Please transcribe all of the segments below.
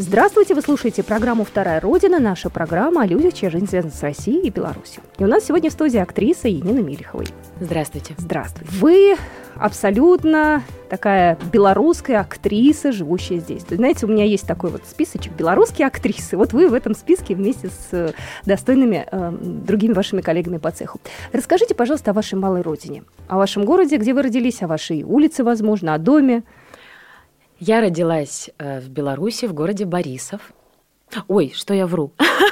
Здравствуйте, вы слушаете программу «Вторая Родина», наша программа о людях, чья жизнь связана с Россией и Беларусью. И у нас сегодня в студии актриса Енина Мелиховой. Здравствуйте. Здравствуйте. Вы абсолютно такая белорусская актриса, живущая здесь. То знаете, у меня есть такой вот списочек белорусские актрисы. Вот вы в этом списке вместе с э, достойными э, другими вашими коллегами по цеху. Расскажите, пожалуйста, о вашей малой родине, о вашем городе, где вы родились, о вашей улице, возможно, о доме. Я родилась э, в Беларуси, в городе Борисов. Ой, что я вру.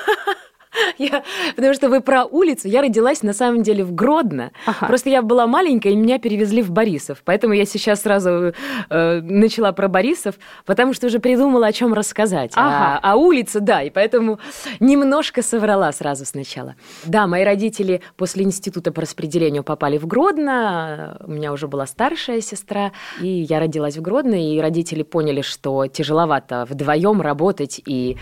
Я, потому что вы про улицу. Я родилась на самом деле в Гродно. Ага. Просто я была маленькая, и меня перевезли в Борисов. Поэтому я сейчас сразу э, начала про Борисов, потому что уже придумала, о чем рассказать. Ага. А, а улица, да, и поэтому немножко соврала сразу сначала. Да, мои родители после института по распределению попали в Гродно. У меня уже была старшая сестра, и я родилась в Гродно, и родители поняли, что тяжеловато вдвоем работать и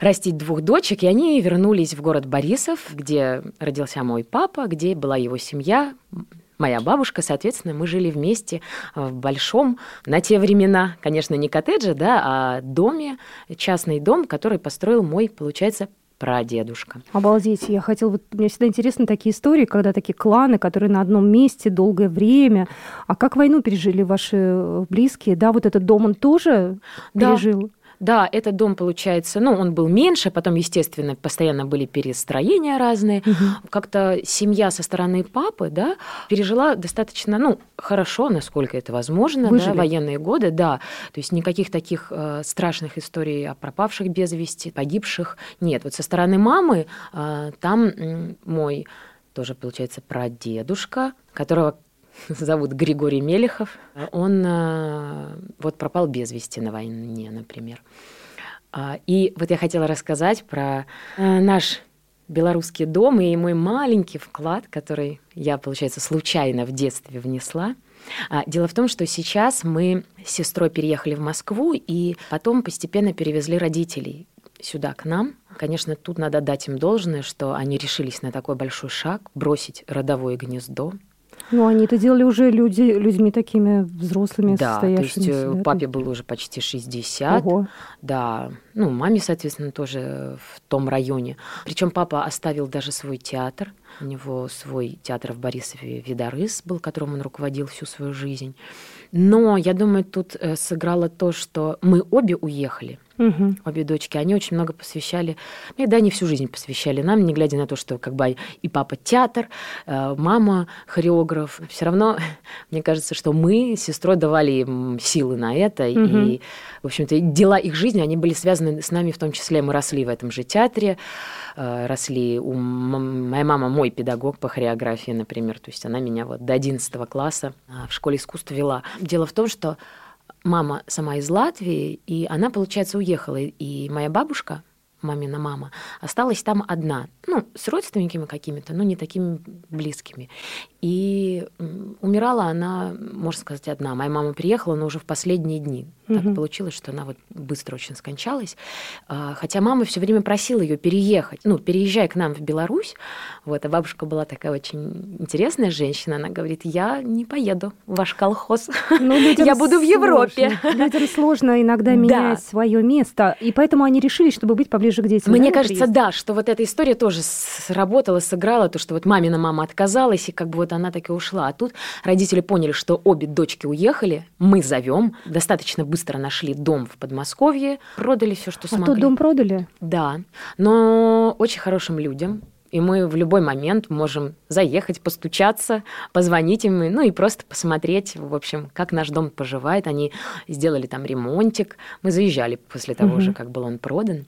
растить двух дочек, и они вернулись в город Борисов, где родился мой папа, где была его семья, моя бабушка, соответственно, мы жили вместе в большом, на те времена, конечно, не коттедже, да, а доме, частный дом, который построил мой, получается, прадедушка. Обалдеть, я хотела, вот мне всегда интересны такие истории, когда такие кланы, которые на одном месте долгое время. А как войну пережили ваши близкие? Да, вот этот дом он тоже да. пережил? Да, этот дом, получается, ну, он был меньше, потом, естественно, постоянно были перестроения разные. Угу. Как-то семья со стороны папы, да, пережила достаточно, ну, хорошо, насколько это возможно, Выжили. да, военные годы, да. То есть никаких таких э, страшных историй о пропавших без вести, погибших нет. Вот со стороны мамы э, там э, мой тоже, получается, прадедушка, которого зовут Григорий Мелехов. Он э, вот пропал без вести на войне, например. А, и вот я хотела рассказать про э, наш белорусский дом и мой маленький вклад, который я, получается, случайно в детстве внесла. А, дело в том, что сейчас мы с сестрой переехали в Москву и потом постепенно перевезли родителей сюда, к нам. Конечно, тут надо дать им должное, что они решились на такой большой шаг, бросить родовое гнездо, ну, они это делали уже люди, людьми такими взрослыми, да, то есть э, да, папе было уже почти 60. Ого. Да, ну, маме, соответственно, тоже в том районе. Причем папа оставил даже свой театр. У него свой театр в Борисове «Видорыс» был, которым он руководил всю свою жизнь. Но я думаю, тут э, сыграло то, что мы обе уехали. Угу. Обе дочки, они очень много посвящали, ну, да, они всю жизнь посвящали нам, не глядя на то, что как бы и папа театр, э, мама хореограф. Все равно, мне кажется, что мы с сестрой давали им силы на это, угу. и, в общем-то, дела их жизни, они были связаны с нами, в том числе мы росли в этом же театре, э, росли, у моя мама мой педагог по хореографии, например, то есть она меня вот до 11 класса в школе искусств вела. Дело в том, что мама сама из Латвии, и она, получается, уехала. И моя бабушка, мамина мама, осталась там одна, ну, с родственниками какими-то, но не такими близкими. И умирала она, можно сказать, одна. Моя мама приехала, но уже в последние дни. Так угу. получилось, что она вот быстро очень скончалась. А, хотя мама все время просила ее переехать, ну, переезжай к нам в Беларусь. Вот, а бабушка была такая очень интересная женщина. Она говорит, я не поеду в ваш колхоз. Ну, я буду в Европе. Людям сложно иногда менять свое место. И поэтому они решили, чтобы быть поближе к детям. Мне кажется, да, что вот эта история тоже сработала, сыграла, то, что вот мамина мама отказалась, и как бы вот она так и ушла. А тут родители поняли, что обе дочки уехали, мы зовем, достаточно быстро нашли дом в Подмосковье, продали все, что смогли. А тот дом продали? Да, но очень хорошим людям, и мы в любой момент можем заехать, постучаться, позвонить им, ну и просто посмотреть, в общем, как наш дом поживает. Они сделали там ремонтик. Мы заезжали после того угу. же, как был он продан.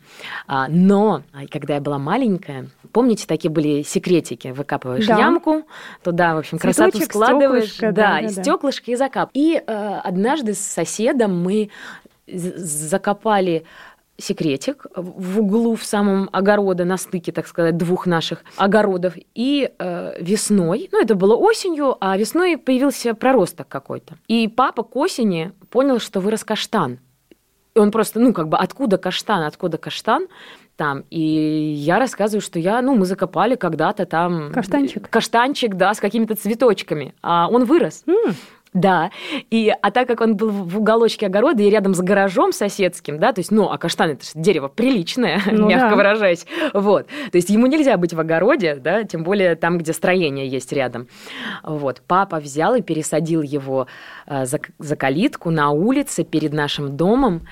А, но когда я была маленькая, помните, такие были секретики? Выкапываешь да. ямку, туда, в общем, Цветочек, красоту складываешь, да, да, да, стеклышки и закап. И э, однажды с соседом мы закопали секретик в углу в самом огорода, на стыке, так сказать, двух наших огородов. И э, весной, ну это было осенью, а весной появился проросток какой-то. И папа к осени понял, что вырос каштан. И он просто, ну как бы, откуда каштан, откуда каштан? там. И я рассказываю, что я, ну, мы закопали когда-то там... Каштанчик. Каштанчик, да, с какими-то цветочками. А он вырос. Mm. Да, и, а так как он был в уголочке огорода и рядом с гаражом соседским, да, то есть, ну, а каштан это же дерево приличное, ну, мягко да. выражаясь, вот, то есть ему нельзя быть в огороде, да, тем более там, где строение есть рядом, вот, папа взял и пересадил его э, за, за калитку на улице перед нашим домом,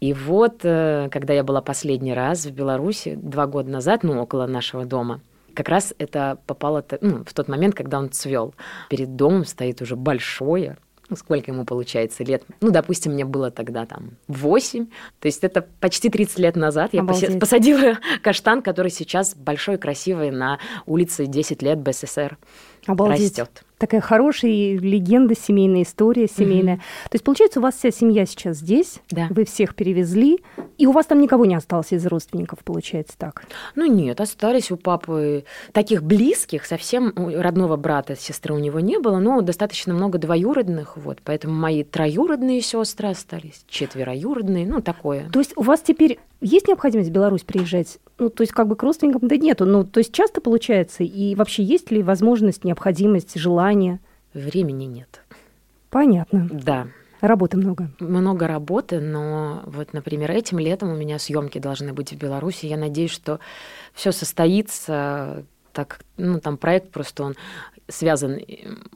и вот, э, когда я была последний раз в Беларуси, два года назад, ну, около нашего дома, как раз это попало ну, в тот момент, когда он цвел. Перед домом стоит уже большое, ну, сколько ему получается лет. Ну, допустим, мне было тогда там 8. То есть это почти 30 лет назад я Обалдеть. посадила каштан, который сейчас большой, красивый на улице 10 лет БССР Обалдеть. растет такая хорошая легенда, семейная история семейная. Угу. То есть, получается, у вас вся семья сейчас здесь, да. вы всех перевезли, и у вас там никого не осталось из родственников, получается так? Ну нет, остались у папы таких близких, совсем родного брата, сестры у него не было, но достаточно много двоюродных, вот, поэтому мои троюродные сестры остались, четвероюродные, ну такое. То есть у вас теперь есть необходимость в Беларусь приезжать? Ну, то есть как бы к родственникам да нету. Ну, то есть часто получается? И вообще есть ли возможность, необходимость, желание? Времени нет. Понятно. Да. Работы много. Много работы, но вот, например, этим летом у меня съемки должны быть в Беларуси. Я надеюсь, что все состоится так, ну, там проект просто он связан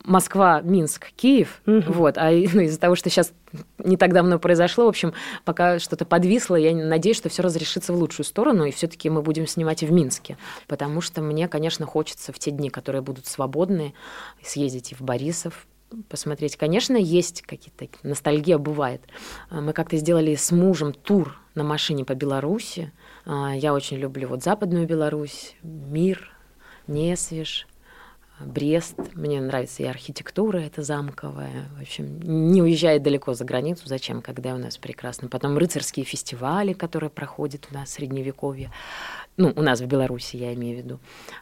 Москва, Минск, Киев, угу. вот, а ну, из-за того, что сейчас не так давно произошло, в общем, пока что-то подвисло, я надеюсь, что все разрешится в лучшую сторону, и все-таки мы будем снимать в Минске, потому что мне, конечно, хочется в те дни, которые будут свободны, съездить и в Борисов, посмотреть. Конечно, есть какие-то ностальгия бывает. Мы как-то сделали с мужем тур на машине по Беларуси. Я очень люблю вот Западную Беларусь, мир, Несвеж, Брест. Мне нравится и архитектура эта замковая. В общем, не уезжает далеко за границу. Зачем, когда у нас прекрасно. Потом рыцарские фестивали, которые проходят у нас в Средневековье. Ну, у нас в Беларуси, я имею в виду.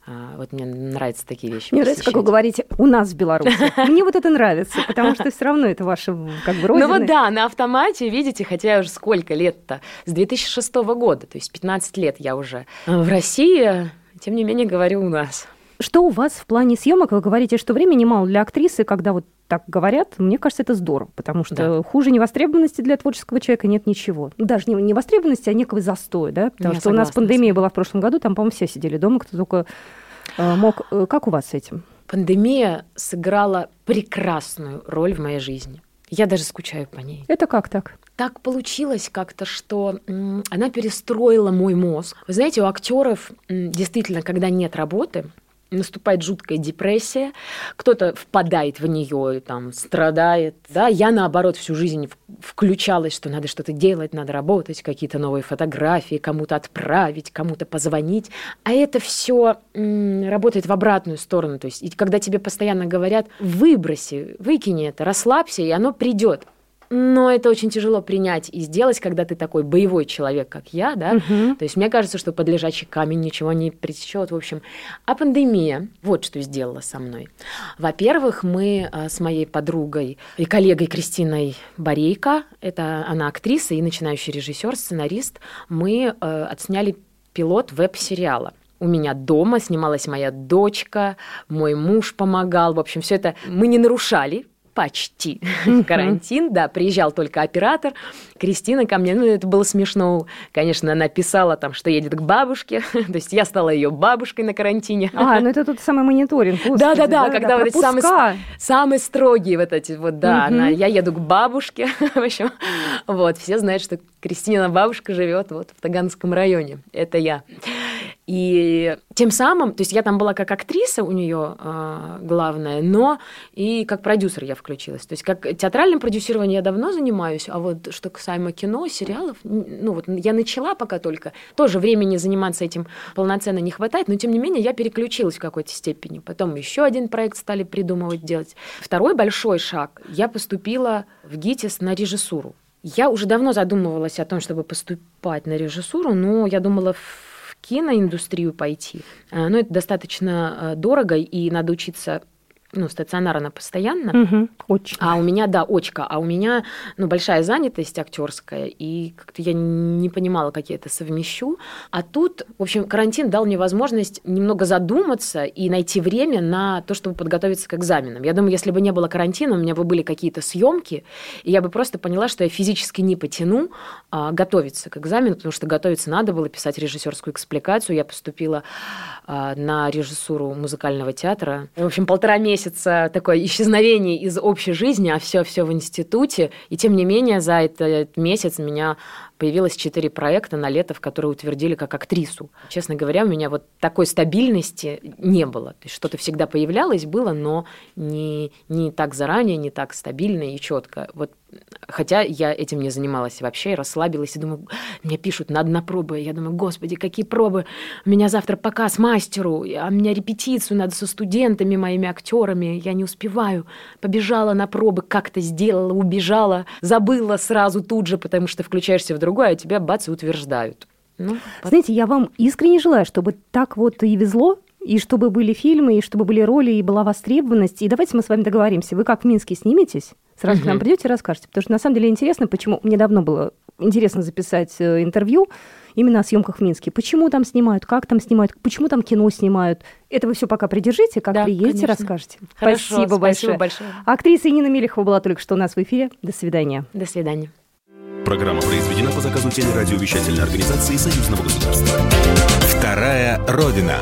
А, вот мне нравятся такие вещи. Мне нравится, как вы говорите, у нас в Беларуси. Мне вот это нравится, потому что все равно это ваше как бы родина. Ну вот да, на автомате, видите, хотя уже сколько лет-то? С 2006 года, то есть 15 лет я уже в России, тем не менее говорю у нас. Что у вас в плане съемок? Вы говорите, что времени мало для актрисы, когда вот так говорят, мне кажется, это здорово, потому что да. хуже невостребованности для творческого человека нет ничего. Даже не невостребованности, а некого застоя, да? Потому Я что у нас пандемия была в прошлом году, там, по-моему, все сидели дома, кто только э, мог. Э, как у вас с этим? Пандемия сыграла прекрасную роль в моей жизни. Я даже скучаю по ней. Это как так? Так получилось как-то, что она перестроила мой мозг. Вы знаете, у актеров действительно, когда нет работы, наступает жуткая депрессия, кто-то впадает в нее, там, страдает. Да? Я, наоборот, всю жизнь включалась, что надо что-то делать, надо работать, какие-то новые фотографии, кому-то отправить, кому-то позвонить. А это все работает в обратную сторону. То есть, когда тебе постоянно говорят, выброси, выкини это, расслабься, и оно придет. Но это очень тяжело принять и сделать, когда ты такой боевой человек, как я, да. Угу. То есть мне кажется, что под лежачий камень ничего не притечет, в общем. А пандемия, вот что сделала со мной. Во-первых, мы э, с моей подругой и коллегой Кристиной Борейко, это она актриса и начинающий режиссер, сценарист, мы э, отсняли пилот веб-сериала у меня дома снималась моя дочка, мой муж помогал. В общем, все это мы не нарушали почти карантин, да, приезжал только оператор. Кристина ко мне, ну, это было смешно, конечно, она писала там, что едет к бабушке, то есть я стала ее бабушкой на карантине. А, ну это тот самый мониторинг, Да-да-да, когда вот эти самые, самые строгие вот эти вот, да, она, я еду к бабушке, в общем, вот, все знают, что Кристина бабушка живет вот в Таганском районе, это я. И тем самым, то есть я там была как актриса у нее э, главная, но и как продюсер я включилась. То есть как театральным продюсированием я давно занимаюсь, а вот что касаемо кино, сериалов, ну вот я начала пока только, тоже времени заниматься этим полноценно не хватает, но тем не менее я переключилась в какой-то степени. Потом еще один проект стали придумывать, делать. Второй большой шаг, я поступила в ГИТИС на режиссуру. Я уже давно задумывалась о том, чтобы поступать на режиссуру, но я думала киноиндустрию пойти. А, но это достаточно э, дорого, и надо учиться ну, стационарно постоянно. Угу, очень. А у меня, да, очка, а у меня, ну, большая занятость актерская, и как-то я не понимала, как я это совмещу. А тут, в общем, карантин дал мне возможность немного задуматься и найти время на то, чтобы подготовиться к экзаменам. Я думаю, если бы не было карантина, у меня бы были какие-то съемки, и я бы просто поняла, что я физически не потяну а, готовиться к экзамену, потому что готовиться надо было, писать режиссерскую экспликацию. Я поступила а, на режиссуру музыкального театра. В общем, полтора месяца месяца такое исчезновение из общей жизни, а все все в институте. И тем не менее за этот месяц меня появилось четыре проекта на лето, в которые утвердили как актрису. Честно говоря, у меня вот такой стабильности не было. То есть что-то всегда появлялось, было, но не, не так заранее, не так стабильно и четко. Вот Хотя я этим не занималась вообще, я расслабилась и думаю, мне пишут, надо на пробы. Я думаю, господи, какие пробы? У меня завтра показ мастеру, а у меня репетицию надо со студентами, моими актерами. Я не успеваю. Побежала на пробы, как-то сделала, убежала, забыла сразу тут же, потому что включаешься в другое, а тебя бац и утверждают. Ну, Знаете, я вам искренне желаю, чтобы так вот и везло, и чтобы были фильмы, и чтобы были роли, и была востребованность. И давайте мы с вами договоримся. Вы как в Минске сниметесь? Сразу угу. к нам придете и расскажете. Потому что на самом деле интересно, почему... Мне давно было интересно записать э, интервью именно о съемках в Минске. Почему там снимают, как там снимают, почему там кино снимают. Это вы все пока придержите, как да, приедете, конечно. расскажете. Хорошо, спасибо, большое. большое. Актриса Нина Мелехова была только что у нас в эфире. До свидания. До свидания. Программа произведена по заказу телерадиовещательной организации Союзного государства. Вторая Родина.